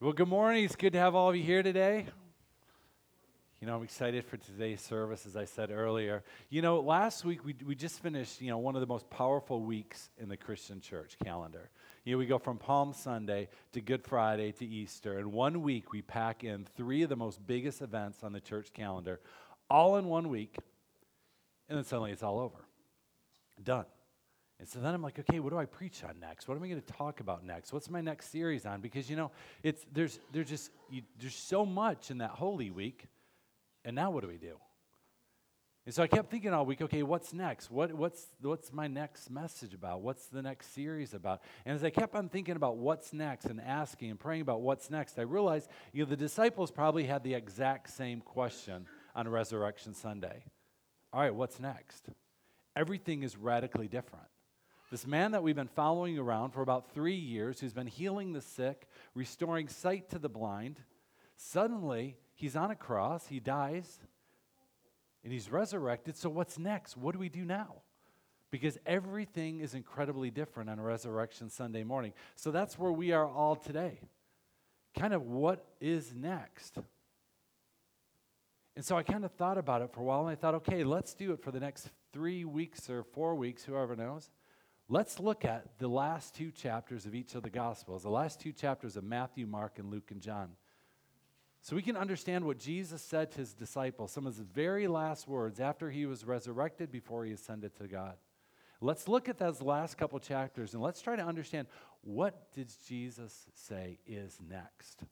Well, good morning. It's good to have all of you here today. You know, I'm excited for today's service, as I said earlier. You know, last week we, we just finished, you know, one of the most powerful weeks in the Christian church calendar. You know, we go from Palm Sunday to Good Friday to Easter. In one week, we pack in three of the most biggest events on the church calendar, all in one week, and then suddenly it's all over. Done. And so then I'm like, okay, what do I preach on next? What am I going to talk about next? What's my next series on? Because you know, it's there's there's just you, there's so much in that Holy Week, and now what do we do? And so I kept thinking all week, okay, what's next? What, what's, what's my next message about? What's the next series about? And as I kept on thinking about what's next and asking and praying about what's next, I realized, you know, the disciples probably had the exact same question on Resurrection Sunday. All right, what's next? Everything is radically different. This man that we've been following around for about three years, who's been healing the sick, restoring sight to the blind, suddenly he's on a cross, he dies, and he's resurrected. So, what's next? What do we do now? Because everything is incredibly different on a Resurrection Sunday morning. So, that's where we are all today. Kind of what is next? And so I kind of thought about it for a while, and I thought, okay, let's do it for the next three weeks or four weeks, whoever knows. Let's look at the last two chapters of each of the Gospels, the last two chapters of Matthew, Mark, and Luke and John. So we can understand what Jesus said to his disciples, some of his very last words after he was resurrected before he ascended to God. Let's look at those last couple chapters and let's try to understand what did Jesus say is next.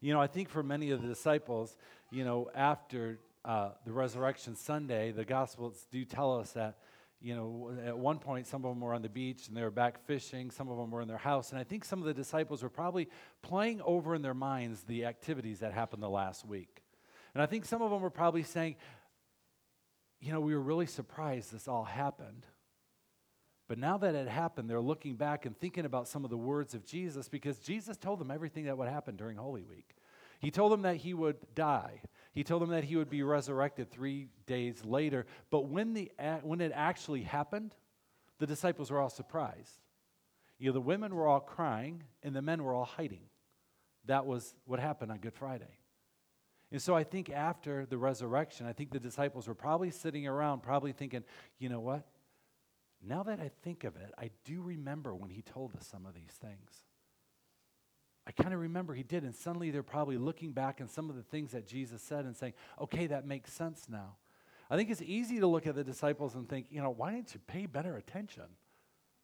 You know, I think for many of the disciples, you know, after uh, the resurrection Sunday, the Gospels do tell us that you know, at one point, some of them were on the beach and they were back fishing. Some of them were in their house. And I think some of the disciples were probably playing over in their minds the activities that happened the last week. And I think some of them were probably saying, you know, we were really surprised this all happened. But now that it happened, they're looking back and thinking about some of the words of Jesus because Jesus told them everything that would happen during Holy Week. He told them that he would die. He told them that he would be resurrected three days later. But when, the, when it actually happened, the disciples were all surprised. You know, the women were all crying and the men were all hiding. That was what happened on Good Friday. And so I think after the resurrection, I think the disciples were probably sitting around, probably thinking, you know what? Now that I think of it, I do remember when he told us some of these things. I kind of remember he did. And suddenly they're probably looking back at some of the things that Jesus said and saying, okay, that makes sense now. I think it's easy to look at the disciples and think, you know, why didn't you pay better attention?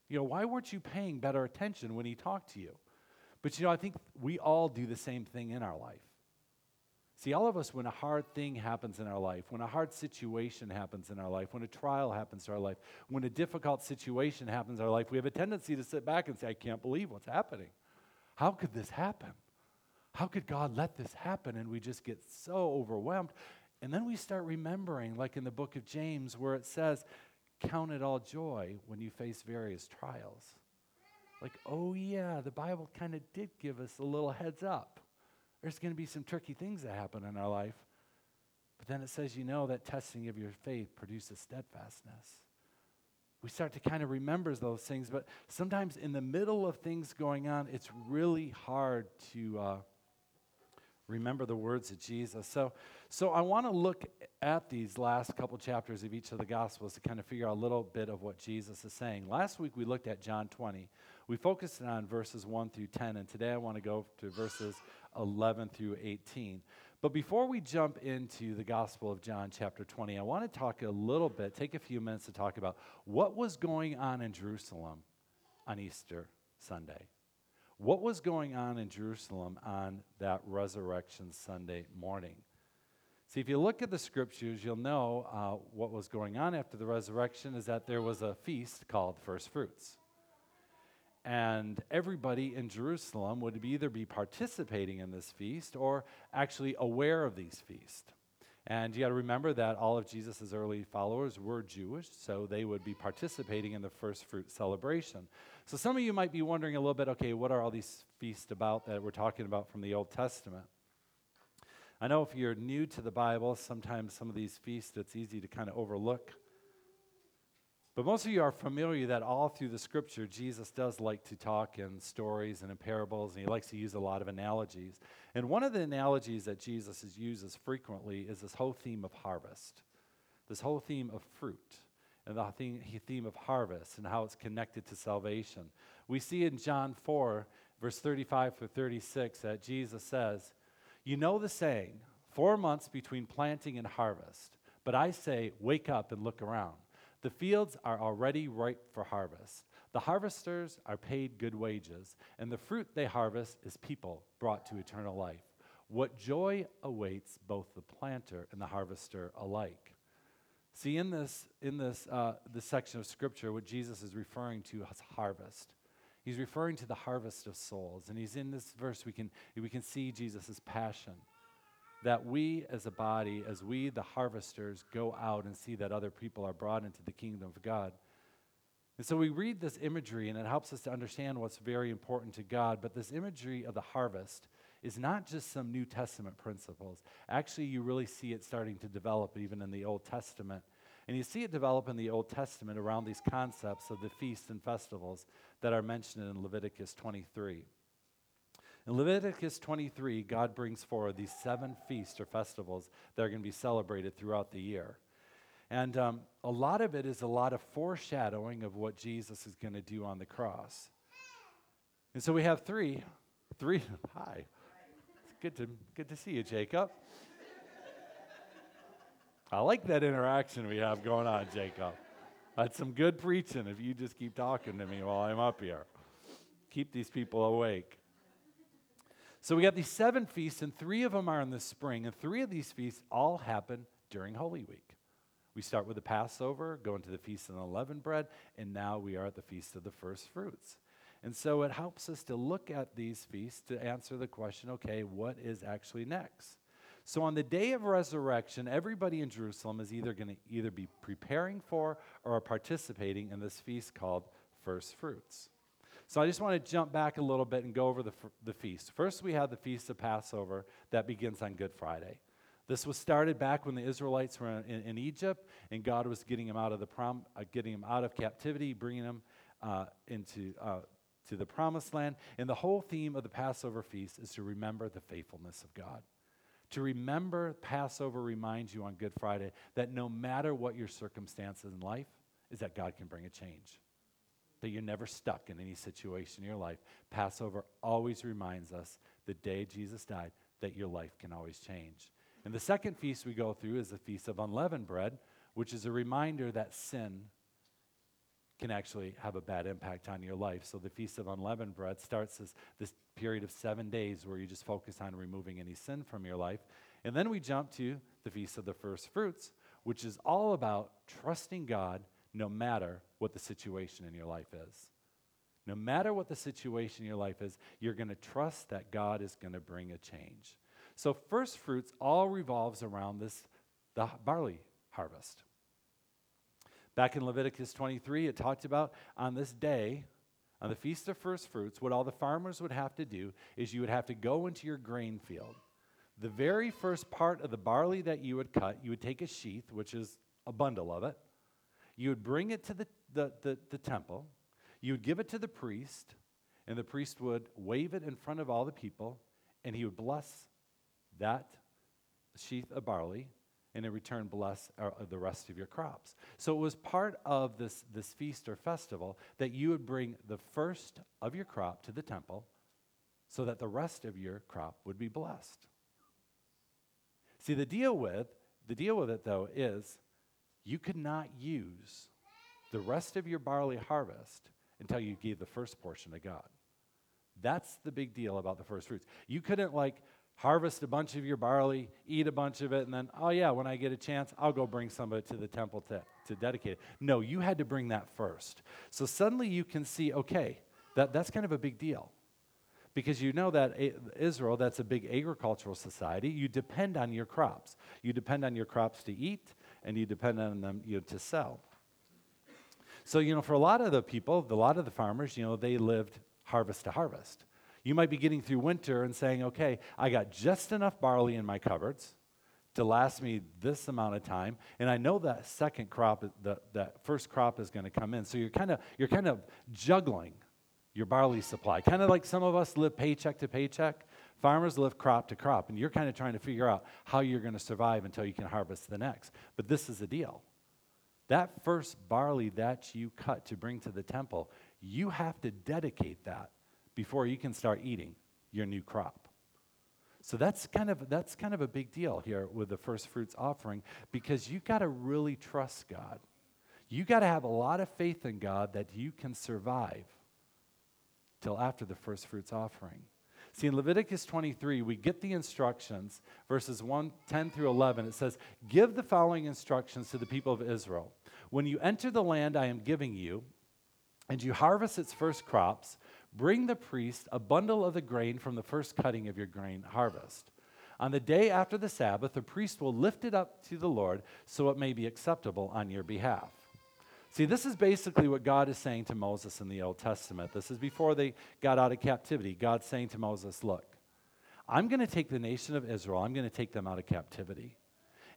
You know, why weren't you paying better attention when he talked to you? But, you know, I think we all do the same thing in our life. See, all of us, when a hard thing happens in our life, when a hard situation happens in our life, when a trial happens to our life, when a difficult situation happens in our life, we have a tendency to sit back and say, I can't believe what's happening. How could this happen? How could God let this happen? And we just get so overwhelmed. And then we start remembering, like in the book of James, where it says, Count it all joy when you face various trials. Like, oh, yeah, the Bible kind of did give us a little heads up. There's going to be some tricky things that happen in our life. But then it says, you know, that testing of your faith produces steadfastness we start to kind of remember those things. But sometimes in the middle of things going on, it's really hard to uh, remember the words of Jesus. So, so I want to look at these last couple chapters of each of the Gospels to kind of figure out a little bit of what Jesus is saying. Last week we looked at John 20. We focused on verses 1 through 10, and today I want to go to verses 11 through 18. But before we jump into the Gospel of John, chapter 20, I want to talk a little bit, take a few minutes to talk about what was going on in Jerusalem on Easter Sunday. What was going on in Jerusalem on that Resurrection Sunday morning? See, if you look at the scriptures, you'll know uh, what was going on after the resurrection is that there was a feast called First Fruits and everybody in Jerusalem would either be participating in this feast or actually aware of these feasts. And you got to remember that all of Jesus' early followers were Jewish, so they would be participating in the first fruit celebration. So some of you might be wondering a little bit okay, what are all these feasts about that we're talking about from the Old Testament? I know if you're new to the Bible, sometimes some of these feasts it's easy to kind of overlook. But most of you are familiar that all through the scripture, Jesus does like to talk in stories and in parables, and he likes to use a lot of analogies. And one of the analogies that Jesus uses frequently is this whole theme of harvest, this whole theme of fruit, and the theme, of harvest and how it's connected to salvation. We see in John 4, verse 35 through 36, that Jesus says, You know the saying, four months between planting and harvest, but I say, Wake up and look around the fields are already ripe for harvest. The harvesters are paid good wages, and the fruit they harvest is people brought to eternal life. What joy awaits both the planter and the harvester alike. See, in this, in this, uh, this section of scripture, what Jesus is referring to as harvest. He's referring to the harvest of souls. And he's in this verse, we can, we can see Jesus' passion that we as a body, as we, the harvesters, go out and see that other people are brought into the kingdom of God. And so we read this imagery, and it helps us to understand what's very important to God. But this imagery of the harvest is not just some New Testament principles. Actually, you really see it starting to develop even in the Old Testament. And you see it develop in the Old Testament around these concepts of the feasts and festivals that are mentioned in Leviticus 23. In Leviticus 23, God brings forward these seven feasts or festivals that are going to be celebrated throughout the year. And um, a lot of it is a lot of foreshadowing of what Jesus is going to do on the cross. And so we have three, three, hi. It's good to, good to see you, Jacob. I like that interaction we have going on, Jacob. That's some good preaching if you just keep talking to me while I'm up here. Keep these people awake. So we got these seven feasts, and three of them are in the spring, and three of these feasts all happen during Holy Week. We start with the Passover, go into the Feast of the Unleavened Bread, and now we are at the Feast of the First Fruits. And so it helps us to look at these feasts to answer the question okay, what is actually next? So on the day of resurrection, everybody in Jerusalem is either going to either be preparing for or participating in this feast called First Fruits. So I just want to jump back a little bit and go over the, the feast. First, we have the Feast of Passover that begins on Good Friday. This was started back when the Israelites were in, in Egypt, and God was getting them out of the prom, uh, getting them out of captivity, bringing them uh, into uh, to the Promised Land. And the whole theme of the Passover feast is to remember the faithfulness of God. To remember Passover reminds you on Good Friday that no matter what your circumstances in life, is that God can bring a change that you're never stuck in any situation in your life. Passover always reminds us the day Jesus died that your life can always change. And the second feast we go through is the Feast of Unleavened Bread, which is a reminder that sin can actually have a bad impact on your life. So the Feast of Unleavened Bread starts this, this period of seven days where you just focus on removing any sin from your life. And then we jump to the Feast of the First Fruits, which is all about trusting God no matter what the situation in your life is. No matter what the situation in your life is, you're going to trust that God is going to bring a change. So, first fruits all revolves around this the barley harvest. Back in Leviticus 23, it talked about on this day, on the Feast of First Fruits, what all the farmers would have to do is you would have to go into your grain field. The very first part of the barley that you would cut, you would take a sheath, which is a bundle of it, you would bring it to the, the, the, the temple, you would give it to the priest, and the priest would wave it in front of all the people, and he would bless that sheath of barley, and in return bless uh, the rest of your crops. So it was part of this, this feast or festival that you would bring the first of your crop to the temple so that the rest of your crop would be blessed. See, the deal with the deal with it though is you could not use the rest of your barley harvest until you gave the first portion to God. That's the big deal about the first fruits. You couldn't like harvest a bunch of your barley, eat a bunch of it, and then, oh yeah, when I get a chance, I'll go bring some of it to the temple to, to dedicate it. No, you had to bring that first. So suddenly you can see, okay, that, that's kind of a big deal. Because you know that eh, Israel, that's a big agricultural society, you depend on your crops. You depend on your crops to eat, and you depend on them you know, to sell. So, you know, for a lot of the people, a lot of the farmers, you know, they lived harvest to harvest. You might be getting through winter and saying, okay, I got just enough barley in my cupboards to last me this amount of time, and I know that second crop, the, that first crop is going to come in. So you're kind of you're kind of juggling your barley supply, kind of like some of us live paycheck to paycheck. Farmers live crop to crop, and you're kind of trying to figure out how you're going to survive until you can harvest the next. But this is the deal. That first barley that you cut to bring to the temple, you have to dedicate that before you can start eating your new crop. So that's kind of that's kind of a big deal here with the first fruits offering because you got to really trust God. You got to have a lot of faith in God that you can survive till after the first fruits offering. See, in Leviticus 23, we get the instructions, verses 1, 10 through 11. It says, Give the following instructions to the people of Israel. When you enter the land I am giving you, and you harvest its first crops, bring the priest a bundle of the grain from the first cutting of your grain harvest. On the day after the Sabbath, the priest will lift it up to the Lord so it may be acceptable on your behalf. See, this is basically what God is saying to Moses in the Old Testament. This is before they got out of captivity. God's saying to Moses, Look, I'm going to take the nation of Israel, I'm going to take them out of captivity,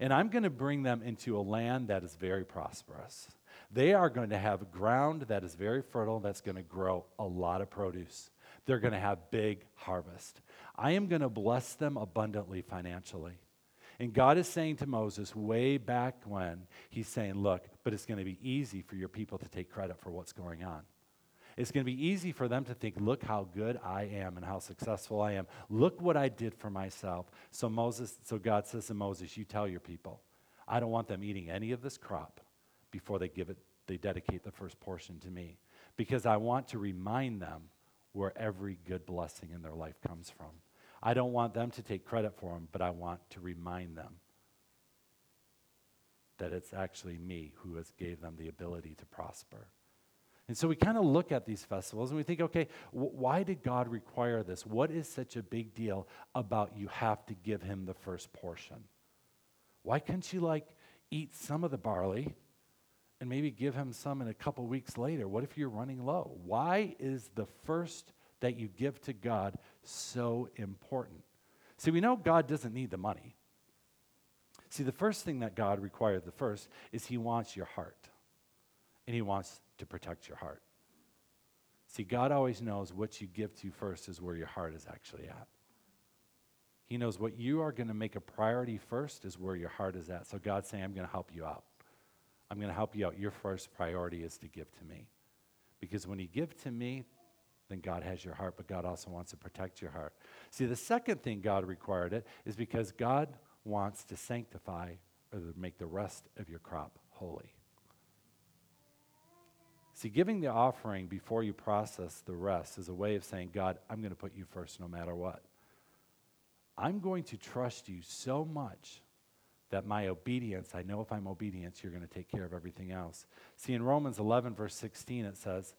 and I'm going to bring them into a land that is very prosperous. They are going to have ground that is very fertile, that's going to grow a lot of produce. They're going to have big harvest. I am going to bless them abundantly financially. And God is saying to Moses way back when, He's saying, Look, but it's going to be easy for your people to take credit for what's going on. It's going to be easy for them to think, Look how good I am and how successful I am. Look what I did for myself. So Moses, so God says to Moses, You tell your people, I don't want them eating any of this crop before they give it, they dedicate the first portion to me. Because I want to remind them where every good blessing in their life comes from. I don't want them to take credit for them, but I want to remind them that it's actually me who has gave them the ability to prosper. And so we kind of look at these festivals and we think, okay, w- why did God require this? What is such a big deal about you have to give him the first portion? Why couldn't you like eat some of the barley and maybe give him some in a couple weeks later? What if you're running low? Why is the first that you give to God so important? See, we know God doesn't need the money. See, the first thing that God required, the first, is He wants your heart. And He wants to protect your heart. See, God always knows what you give to first is where your heart is actually at. He knows what you are going to make a priority first is where your heart is at. So God's saying, I'm going to help you out. I'm going to help you out. Your first priority is to give to me. Because when you give to me, then God has your heart, but God also wants to protect your heart. See, the second thing God required it is because God wants to sanctify or to make the rest of your crop holy. See, giving the offering before you process the rest is a way of saying, God, I'm going to put you first no matter what. I'm going to trust you so much that my obedience, I know if I'm obedient, you're going to take care of everything else. See, in Romans 11, verse 16, it says,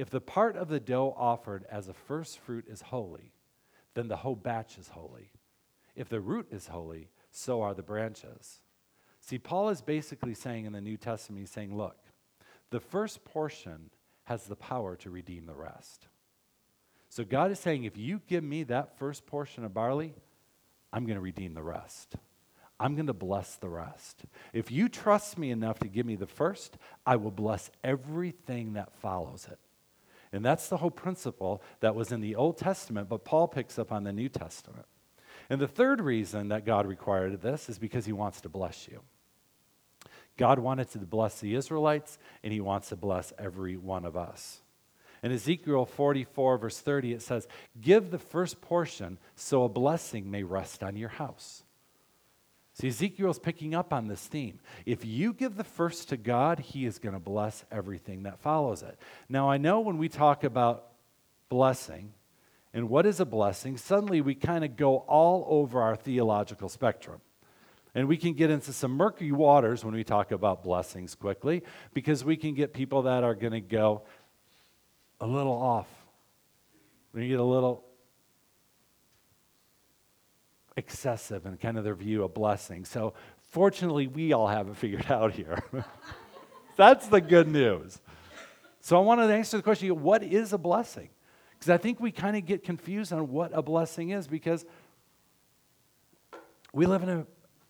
if the part of the dough offered as a first fruit is holy, then the whole batch is holy. If the root is holy, so are the branches. See, Paul is basically saying in the New Testament, he's saying, look, the first portion has the power to redeem the rest. So God is saying, if you give me that first portion of barley, I'm going to redeem the rest. I'm going to bless the rest. If you trust me enough to give me the first, I will bless everything that follows it. And that's the whole principle that was in the Old Testament, but Paul picks up on the New Testament. And the third reason that God required this is because he wants to bless you. God wanted to bless the Israelites, and he wants to bless every one of us. In Ezekiel 44, verse 30, it says, Give the first portion so a blessing may rest on your house. See, Ezekiel's picking up on this theme. If you give the first to God, He is going to bless everything that follows it. Now, I know when we talk about blessing and what is a blessing, suddenly we kind of go all over our theological spectrum. And we can get into some murky waters when we talk about blessings quickly because we can get people that are going to go a little off. We get a little excessive and kind of their view of blessing. So, fortunately, we all have it figured out here. That's the good news. So, I want to answer the question what is a blessing? Because I think we kind of get confused on what a blessing is because we live in a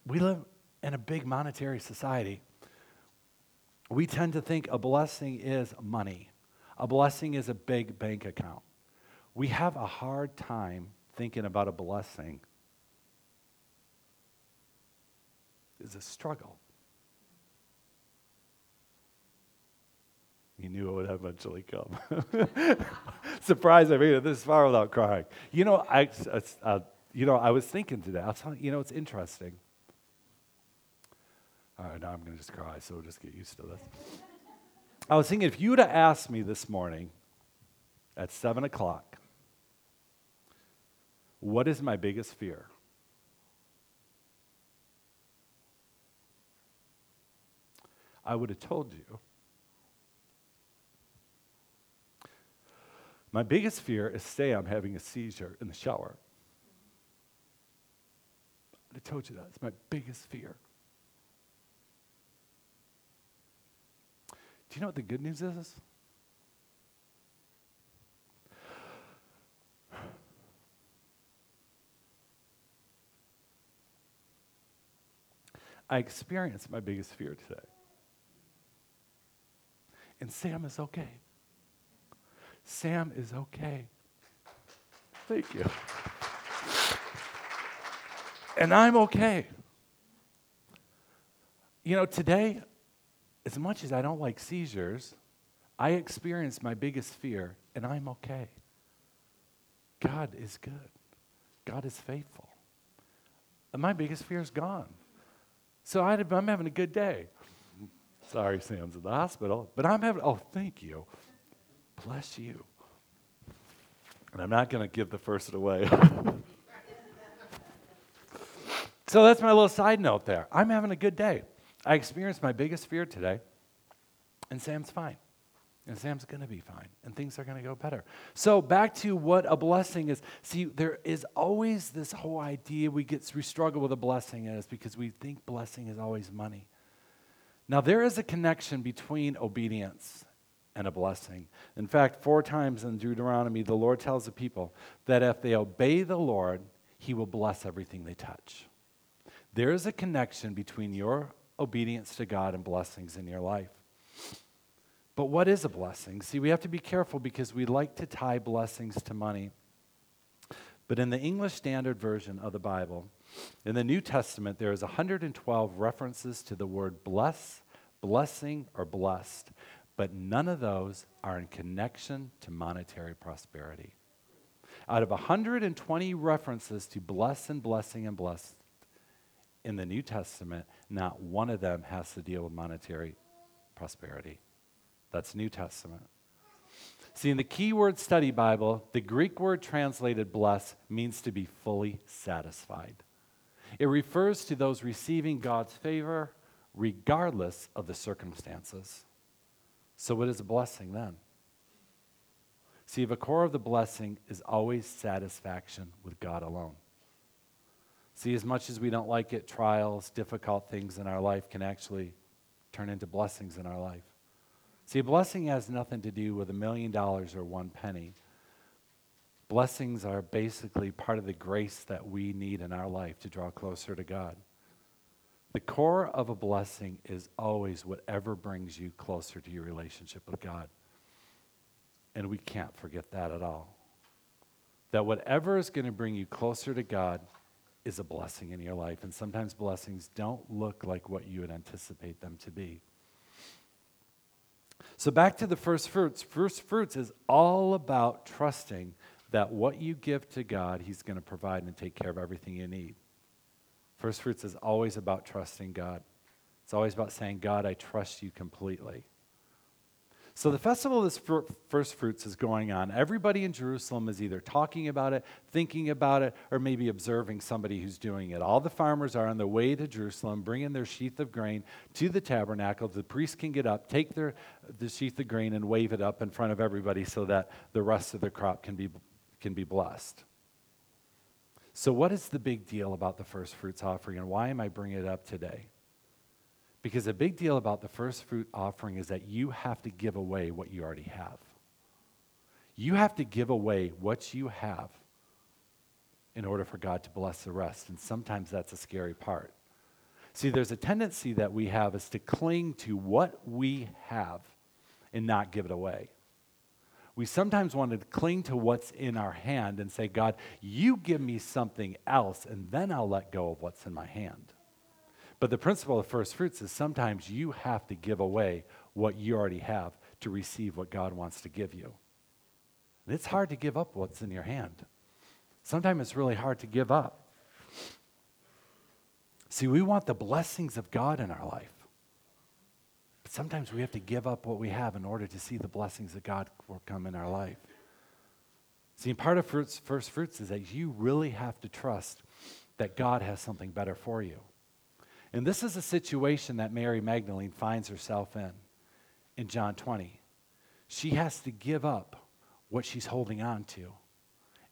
we live in a big monetary society. We tend to think a blessing is money, a blessing is a big bank account. We have a hard time thinking about a blessing is a struggle. You knew it would eventually come. Surprised I made it this far without crying. You know, I, uh, you know, I was thinking today. I'll tell you. You know, it's interesting. All right, now I'm going to just cry, so just get used to this. I was thinking if you would have asked me this morning at 7 o'clock, what is my biggest fear? I would have told you. My biggest fear is say I'm having a seizure in the shower. I told you that. It's my biggest fear. Do you know what the good news is? I experienced my biggest fear today. And Sam is okay. Sam is okay. Thank you. And I'm okay. You know, today, as much as I don't like seizures, I experienced my biggest fear, and I'm okay. God is good, God is faithful. And my biggest fear is gone. So I, am having a good day. Sorry, Sam's in the hospital, but I'm having, oh, thank you. Bless you. And I'm not going to give the first away. so that's my little side note there. I'm having a good day. I experienced my biggest fear today, and Sam's fine. And Sam's going to be fine, and things are going to go better. So, back to what a blessing is. See, there is always this whole idea we get we struggle with a blessing is because we think blessing is always money. Now, there is a connection between obedience and a blessing. In fact, four times in Deuteronomy, the Lord tells the people that if they obey the Lord, He will bless everything they touch. There is a connection between your obedience to God and blessings in your life. But what is a blessing? See, we have to be careful because we like to tie blessings to money. But in the English Standard Version of the Bible, in the New Testament, there is 112 references to the word bless, blessing, or blessed, but none of those are in connection to monetary prosperity. Out of 120 references to bless and blessing and blessed in the New Testament, not one of them has to deal with monetary prosperity. That's New Testament. See, in the keyword study Bible, the Greek word translated bless means to be fully satisfied. It refers to those receiving God's favor regardless of the circumstances. So, what is a blessing then? See, the core of the blessing is always satisfaction with God alone. See, as much as we don't like it, trials, difficult things in our life can actually turn into blessings in our life. See, a blessing has nothing to do with a million dollars or one penny. Blessings are basically part of the grace that we need in our life to draw closer to God. The core of a blessing is always whatever brings you closer to your relationship with God. And we can't forget that at all. That whatever is going to bring you closer to God is a blessing in your life. And sometimes blessings don't look like what you would anticipate them to be. So, back to the first fruits. First fruits is all about trusting that what you give to God, He's going to provide and take care of everything you need. First fruits is always about trusting God. It's always about saying, God, I trust you completely. So the festival of the first fruits is going on. Everybody in Jerusalem is either talking about it, thinking about it, or maybe observing somebody who's doing it. All the farmers are on their way to Jerusalem, bringing their sheath of grain to the tabernacle. The priests can get up, take their the sheath of grain, and wave it up in front of everybody so that the rest of the crop can be can be blessed. So, what is the big deal about the first fruits offering, and why am I bringing it up today? Because the big deal about the first fruit offering is that you have to give away what you already have. You have to give away what you have in order for God to bless the rest. And sometimes that's a scary part. See, there's a tendency that we have is to cling to what we have and not give it away. We sometimes want to cling to what's in our hand and say, God, you give me something else, and then I'll let go of what's in my hand. But the principle of first fruits is sometimes you have to give away what you already have to receive what God wants to give you. And it's hard to give up what's in your hand. Sometimes it's really hard to give up. See, we want the blessings of God in our life. But sometimes we have to give up what we have in order to see the blessings of God will come in our life. See, part of fruits, first fruits is that you really have to trust that God has something better for you. And this is a situation that Mary Magdalene finds herself in in John 20. She has to give up what she's holding on to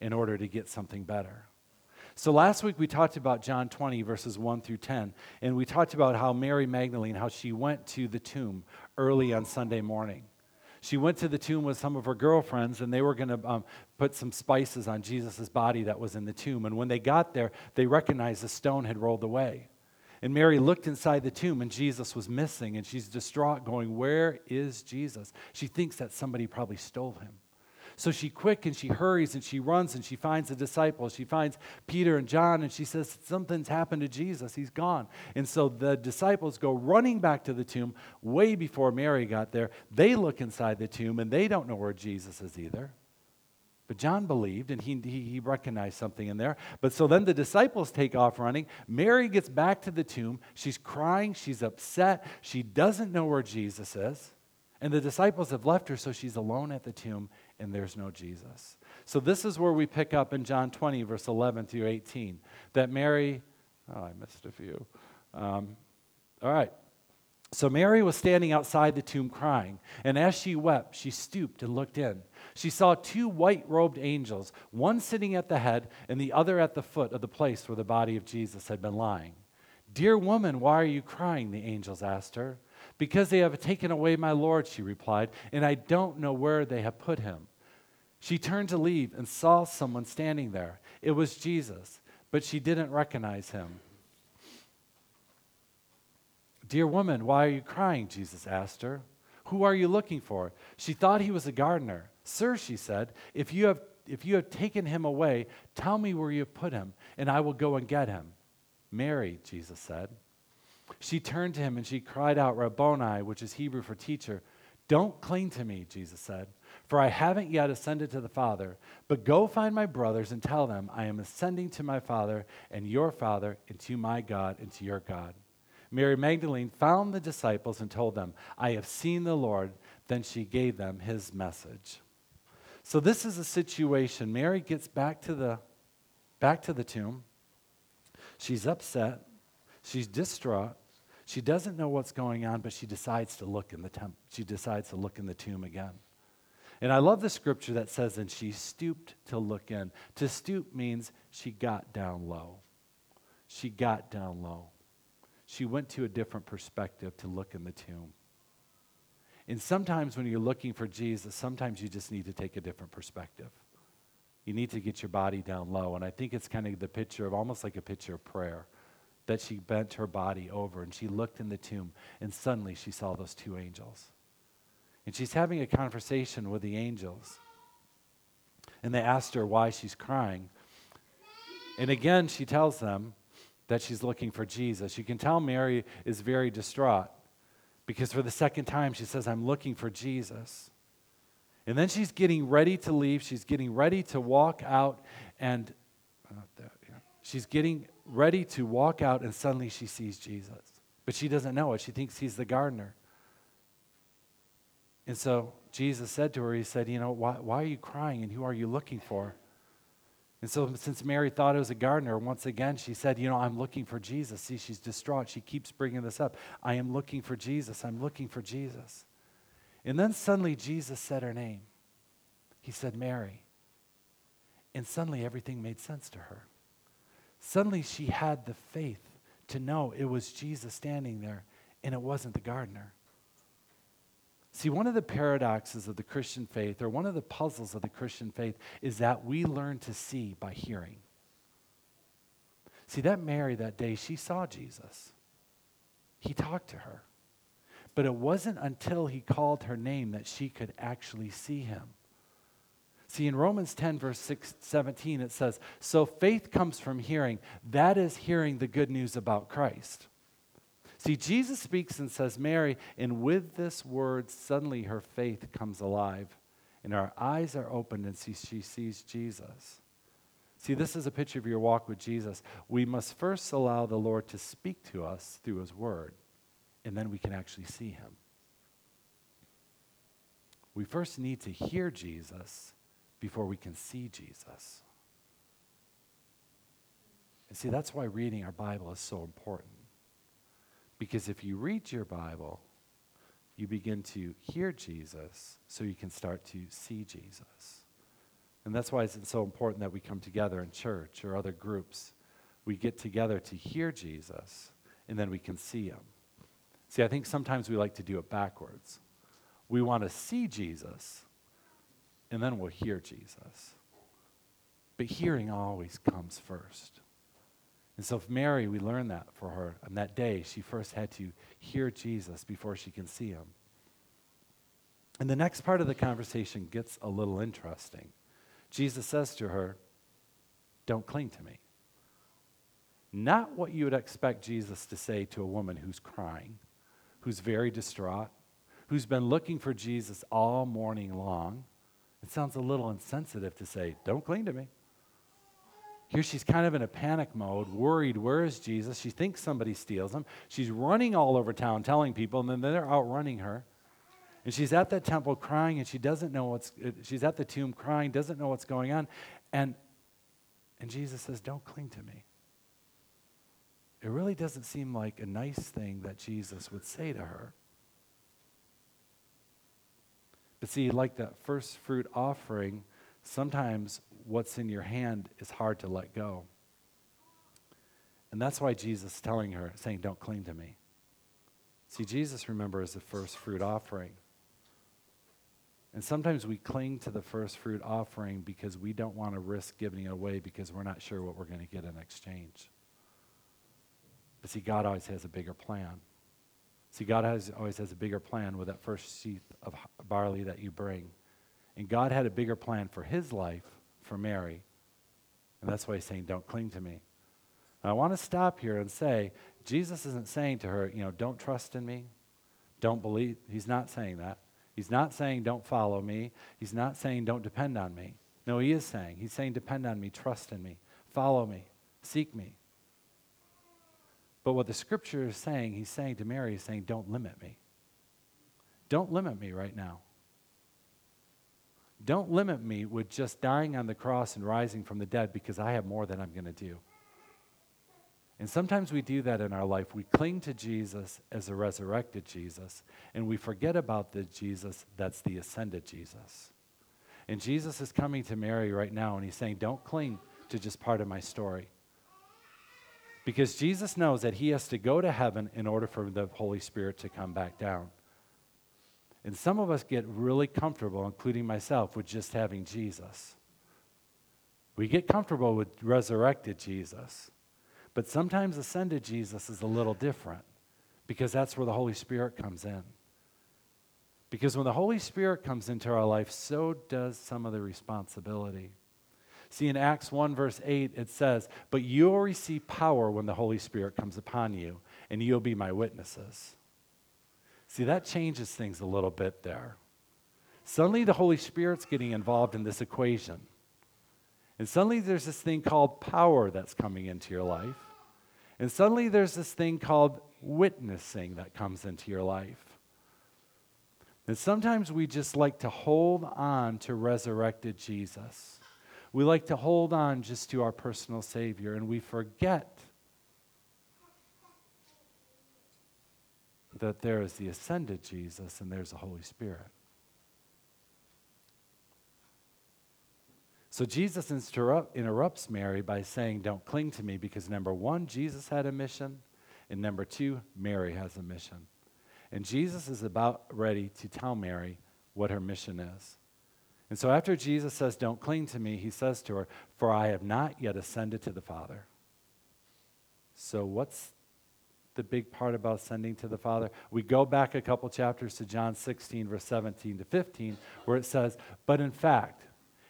in order to get something better. So last week we talked about John 20, verses 1 through 10, and we talked about how Mary Magdalene, how she went to the tomb early on Sunday morning. She went to the tomb with some of her girlfriends, and they were going to um, put some spices on Jesus' body that was in the tomb. And when they got there, they recognized the stone had rolled away. And Mary looked inside the tomb and Jesus was missing, and she's distraught, going, Where is Jesus? She thinks that somebody probably stole him. So she quick and she hurries and she runs and she finds the disciples. She finds Peter and John and she says, Something's happened to Jesus. He's gone. And so the disciples go running back to the tomb way before Mary got there. They look inside the tomb and they don't know where Jesus is either. But John believed and he, he, he, recognized something in there. But so then the disciples take off running. Mary gets back to the tomb. She's crying. She's upset. She doesn't know where Jesus is. And the disciples have left her, so she's alone at the tomb and there's no Jesus. So this is where we pick up in John 20, verse 11 through 18, that Mary, oh, I missed a few. Um, all right. So Mary was standing outside the tomb crying, and as she wept, she stooped and looked in. She saw two white robed angels, one sitting at the head and the other at the foot of the place where the body of Jesus had been lying. Dear woman, why are you crying? The angels asked her. Because they have taken away my Lord, she replied, and I don't know where they have put him. She turned to leave and saw someone standing there. It was Jesus, but she didn't recognize him. Dear woman, why are you crying? Jesus asked her. Who are you looking for? She thought he was a gardener. Sir, she said, if you have if you have taken him away, tell me where you have put him, and I will go and get him. Mary, Jesus said. She turned to him and she cried out, Rabboni, which is Hebrew for teacher. Don't cling to me, Jesus said, for I haven't yet ascended to the Father. But go find my brothers and tell them, I am ascending to my Father and your Father, and to my God and to your God. Mary Magdalene found the disciples and told them, I have seen the Lord. Then she gave them his message. So this is a situation. Mary gets back to the back to the tomb. She's upset. She's distraught. She doesn't know what's going on, but she decides to look in the temp- she decides to look in the tomb again. And I love the scripture that says, and she stooped to look in. To stoop means she got down low. She got down low. She went to a different perspective to look in the tomb. And sometimes when you're looking for Jesus, sometimes you just need to take a different perspective. You need to get your body down low. And I think it's kind of the picture of almost like a picture of prayer that she bent her body over and she looked in the tomb, and suddenly she saw those two angels. And she's having a conversation with the angels. And they asked her why she's crying. And again, she tells them that she's looking for Jesus. You can tell Mary is very distraught because for the second time she says, I'm looking for Jesus. And then she's getting ready to leave. She's getting ready to walk out, and uh, she's getting ready to walk out, and suddenly she sees Jesus. But she doesn't know it. She thinks he's the gardener. And so Jesus said to her, He said, You know, why, why are you crying and who are you looking for? And so, since Mary thought it was a gardener, once again she said, You know, I'm looking for Jesus. See, she's distraught. She keeps bringing this up. I am looking for Jesus. I'm looking for Jesus. And then suddenly Jesus said her name. He said, Mary. And suddenly everything made sense to her. Suddenly she had the faith to know it was Jesus standing there and it wasn't the gardener. See, one of the paradoxes of the Christian faith, or one of the puzzles of the Christian faith, is that we learn to see by hearing. See, that Mary that day, she saw Jesus. He talked to her. But it wasn't until he called her name that she could actually see him. See, in Romans 10, verse 6, 17, it says, So faith comes from hearing. That is hearing the good news about Christ. See, Jesus speaks and says, Mary, and with this word, suddenly her faith comes alive, and our eyes are opened, and she, she sees Jesus. See, this is a picture of your walk with Jesus. We must first allow the Lord to speak to us through his word, and then we can actually see him. We first need to hear Jesus before we can see Jesus. And see, that's why reading our Bible is so important. Because if you read your Bible, you begin to hear Jesus so you can start to see Jesus. And that's why it's so important that we come together in church or other groups. We get together to hear Jesus and then we can see him. See, I think sometimes we like to do it backwards. We want to see Jesus and then we'll hear Jesus. But hearing always comes first. And so, if Mary, we learn that for her. On that day, she first had to hear Jesus before she can see him. And the next part of the conversation gets a little interesting. Jesus says to her, Don't cling to me. Not what you would expect Jesus to say to a woman who's crying, who's very distraught, who's been looking for Jesus all morning long. It sounds a little insensitive to say, Don't cling to me. Here she's kind of in a panic mode, worried, where is Jesus? She thinks somebody steals him. She's running all over town telling people, and then they're outrunning her. And she's at that temple crying, and she doesn't know what's, uh, she's at the tomb crying, doesn't know what's going on. And, and Jesus says, Don't cling to me. It really doesn't seem like a nice thing that Jesus would say to her. But see, like that first fruit offering, sometimes what's in your hand is hard to let go. And that's why Jesus is telling her, saying, Don't cling to me. See, Jesus, remember, is the first fruit offering. And sometimes we cling to the first fruit offering because we don't want to risk giving it away because we're not sure what we're going to get in exchange. But see, God always has a bigger plan. See, God has, always has a bigger plan with that first sheath of barley that you bring. And God had a bigger plan for his life for Mary. And that's why he's saying, Don't cling to me. I want to stop here and say, Jesus isn't saying to her, you know, don't trust in me, don't believe. He's not saying that. He's not saying, don't follow me. He's not saying, don't depend on me. No, he is saying, he's saying, depend on me, trust in me, follow me, seek me. But what the scripture is saying, he's saying to Mary, he's saying, don't limit me. Don't limit me right now. Don't limit me with just dying on the cross and rising from the dead because I have more that I'm going to do. And sometimes we do that in our life. We cling to Jesus as a resurrected Jesus, and we forget about the Jesus that's the ascended Jesus. And Jesus is coming to Mary right now, and he's saying, Don't cling to just part of my story. Because Jesus knows that he has to go to heaven in order for the Holy Spirit to come back down. And some of us get really comfortable, including myself, with just having Jesus. We get comfortable with resurrected Jesus. But sometimes ascended Jesus is a little different because that's where the Holy Spirit comes in. Because when the Holy Spirit comes into our life, so does some of the responsibility. See, in Acts 1, verse 8, it says, But you'll receive power when the Holy Spirit comes upon you, and you'll be my witnesses. See, that changes things a little bit there. Suddenly, the Holy Spirit's getting involved in this equation. And suddenly, there's this thing called power that's coming into your life. And suddenly, there's this thing called witnessing that comes into your life. And sometimes we just like to hold on to resurrected Jesus. We like to hold on just to our personal Savior, and we forget that there is the ascended Jesus and there's the Holy Spirit. So Jesus interrupt, interrupts Mary by saying, Don't cling to me, because number one, Jesus had a mission, and number two, Mary has a mission. And Jesus is about ready to tell Mary what her mission is. And so after Jesus says, Don't cling to me, he says to her, For I have not yet ascended to the Father. So what's the big part about ascending to the Father? We go back a couple chapters to John 16, verse 17 to 15, where it says, But in fact,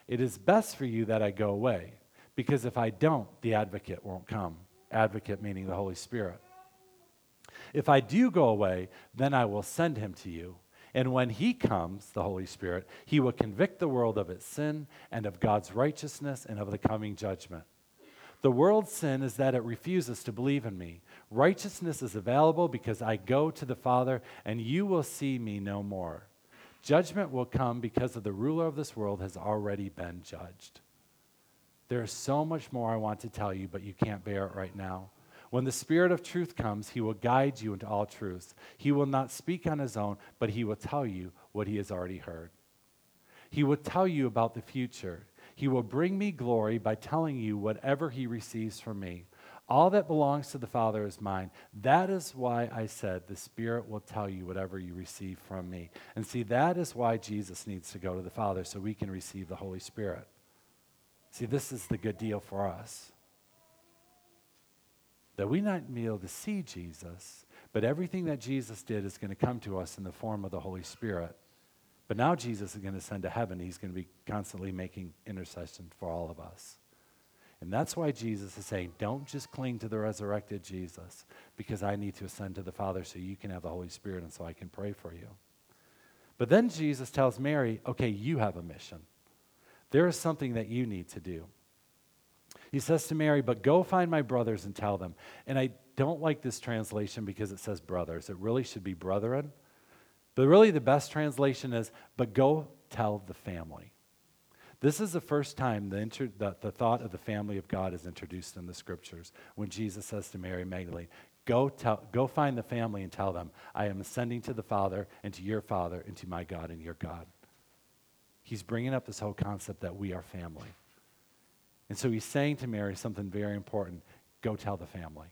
it is best for you that I go away, because if I don't, the advocate won't come. Advocate meaning the Holy Spirit. If I do go away, then I will send him to you. And when he comes, the Holy Spirit, he will convict the world of its sin and of God's righteousness and of the coming judgment. The world's sin is that it refuses to believe in me. Righteousness is available because I go to the Father, and you will see me no more. Judgment will come because of the ruler of this world has already been judged. There is so much more I want to tell you, but you can't bear it right now. When the Spirit of truth comes, he will guide you into all truth. He will not speak on his own, but he will tell you what he has already heard. He will tell you about the future. He will bring me glory by telling you whatever he receives from me. All that belongs to the Father is mine. That is why I said the Spirit will tell you whatever you receive from me. And see, that is why Jesus needs to go to the Father so we can receive the Holy Spirit. See, this is the good deal for us that we not be able to see Jesus, but everything that Jesus did is going to come to us in the form of the Holy Spirit. But now Jesus is going to send to heaven. He's going to be constantly making intercession for all of us. And that's why Jesus is saying, don't just cling to the resurrected Jesus, because I need to ascend to the Father so you can have the Holy Spirit and so I can pray for you. But then Jesus tells Mary, okay, you have a mission. There is something that you need to do. He says to Mary, But go find my brothers and tell them. And I don't like this translation because it says brothers. It really should be brethren. But really, the best translation is, But go tell the family. This is the first time the, inter- the, the thought of the family of God is introduced in the scriptures when Jesus says to Mary Magdalene, Go, tell, go find the family and tell them, I am ascending to the Father and to your Father and to my God and your God. He's bringing up this whole concept that we are family. And so he's saying to Mary something very important go tell the family.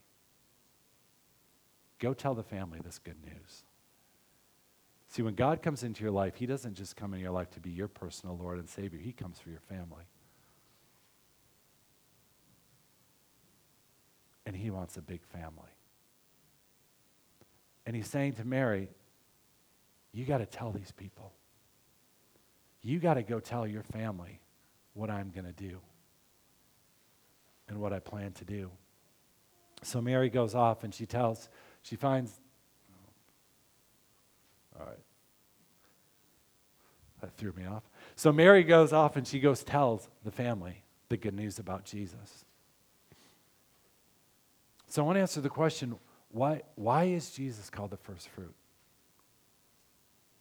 Go tell the family this good news. See, when God comes into your life, He doesn't just come into your life to be your personal Lord and Savior, He comes for your family. And He wants a big family. And He's saying to Mary, You got to tell these people. You got to go tell your family what I'm going to do and what I plan to do. So Mary goes off and she tells, she finds, all right. That threw me off. So Mary goes off and she goes tells the family the good news about Jesus. So I want to answer the question why, why is Jesus called the first fruit?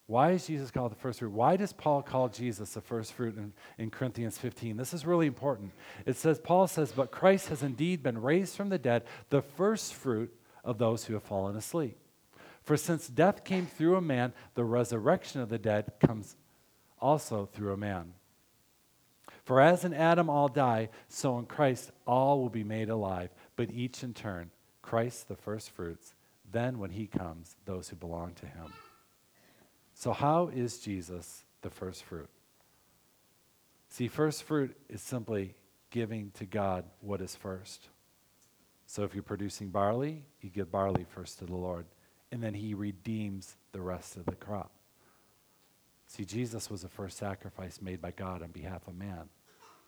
Why is Jesus called the first fruit? Why does Paul call Jesus the first fruit in, in Corinthians 15? This is really important. It says, Paul says, But Christ has indeed been raised from the dead, the first fruit of those who have fallen asleep. For since death came through a man, the resurrection of the dead comes also through a man. For as in Adam all die, so in Christ all will be made alive, but each in turn. Christ the first fruits, then when he comes, those who belong to him. So, how is Jesus the first fruit? See, first fruit is simply giving to God what is first. So, if you're producing barley, you give barley first to the Lord, and then He redeems the rest of the crop. See, Jesus was the first sacrifice made by God on behalf of man.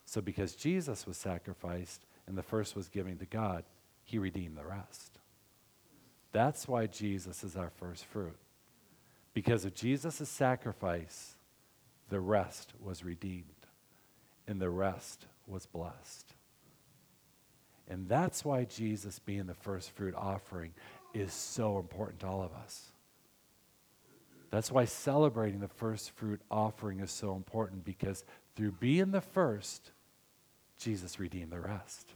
So, because Jesus was sacrificed and the first was giving to God, He redeemed the rest. That's why Jesus is our first fruit. Because of Jesus' sacrifice, the rest was redeemed and the rest was blessed. And that's why Jesus being the first fruit offering is so important to all of us. That's why celebrating the first fruit offering is so important because through being the first, Jesus redeemed the rest.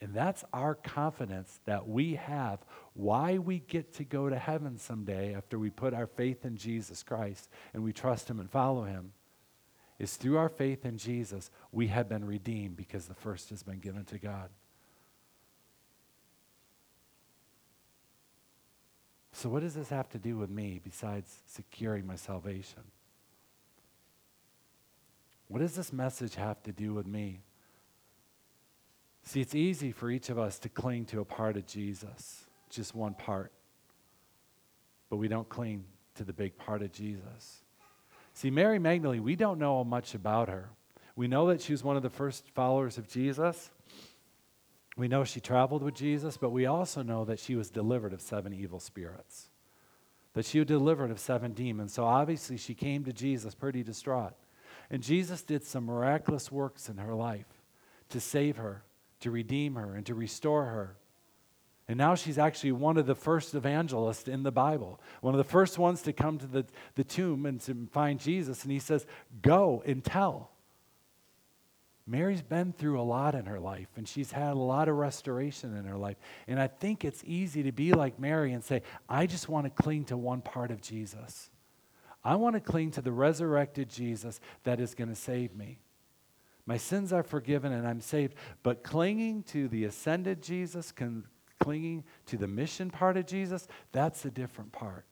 And that's our confidence that we have why we get to go to heaven someday after we put our faith in Jesus Christ and we trust Him and follow Him. Is through our faith in Jesus, we have been redeemed because the first has been given to God. So, what does this have to do with me besides securing my salvation? What does this message have to do with me? See, it's easy for each of us to cling to a part of Jesus. just one part, but we don't cling to the big part of Jesus. See, Mary Magdalene, we don't know much about her. We know that she was one of the first followers of Jesus. We know she traveled with Jesus, but we also know that she was delivered of seven evil spirits, that she was delivered of seven demons. So obviously, she came to Jesus pretty distraught. And Jesus did some miraculous works in her life to save her, to redeem her, and to restore her. And now she's actually one of the first evangelists in the Bible, one of the first ones to come to the, the tomb and to find Jesus. And he says, Go and tell. Mary's been through a lot in her life, and she's had a lot of restoration in her life. And I think it's easy to be like Mary and say, I just want to cling to one part of Jesus. I want to cling to the resurrected Jesus that is going to save me. My sins are forgiven and I'm saved. But clinging to the ascended Jesus, clinging to the mission part of Jesus, that's a different part.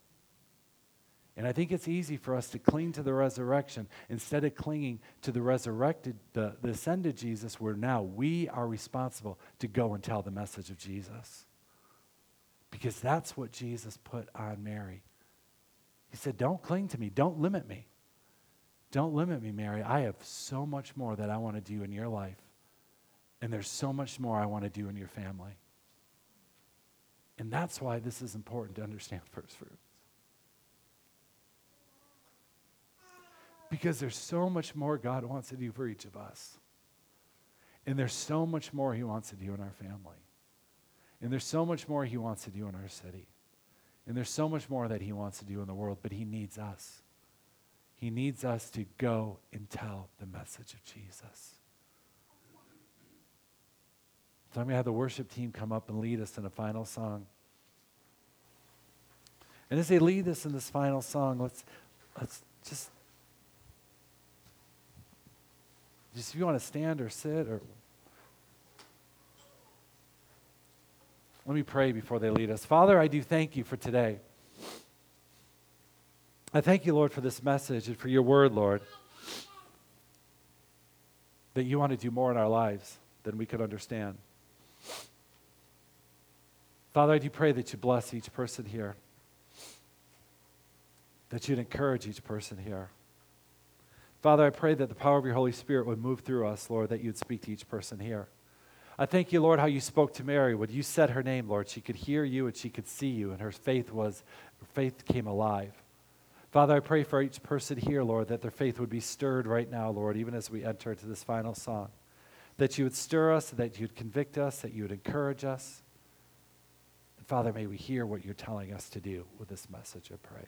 And I think it's easy for us to cling to the resurrection instead of clinging to the resurrected, the, the ascended Jesus, where now we are responsible to go and tell the message of Jesus. Because that's what Jesus put on Mary. He said, Don't cling to me, don't limit me. Don't limit me, Mary. I have so much more that I want to do in your life. And there's so much more I want to do in your family. And that's why this is important to understand first fruits. Because there's so much more God wants to do for each of us. And there's so much more He wants to do in our family. And there's so much more He wants to do in our city. And there's so much more that He wants to do in the world, but He needs us. He needs us to go and tell the message of Jesus. So I'm going to have the worship team come up and lead us in a final song. And as they lead us in this final song, let's, let's just Just if you want to stand or sit or. Let me pray before they lead us. Father, I do thank you for today. I thank you, Lord, for this message and for your word, Lord, that you want to do more in our lives than we could understand. Father, I do pray that you bless each person here, that you'd encourage each person here. Father, I pray that the power of your Holy Spirit would move through us, Lord, that you'd speak to each person here. I thank you, Lord, how you spoke to Mary. When you said her name, Lord, she could hear you and she could see you, and her faith was, her faith came alive. Father, I pray for each person here, Lord, that their faith would be stirred right now, Lord, even as we enter into this final song. That you would stir us, that you'd convict us, that you would encourage us. And Father, may we hear what you're telling us to do with this message, I pray.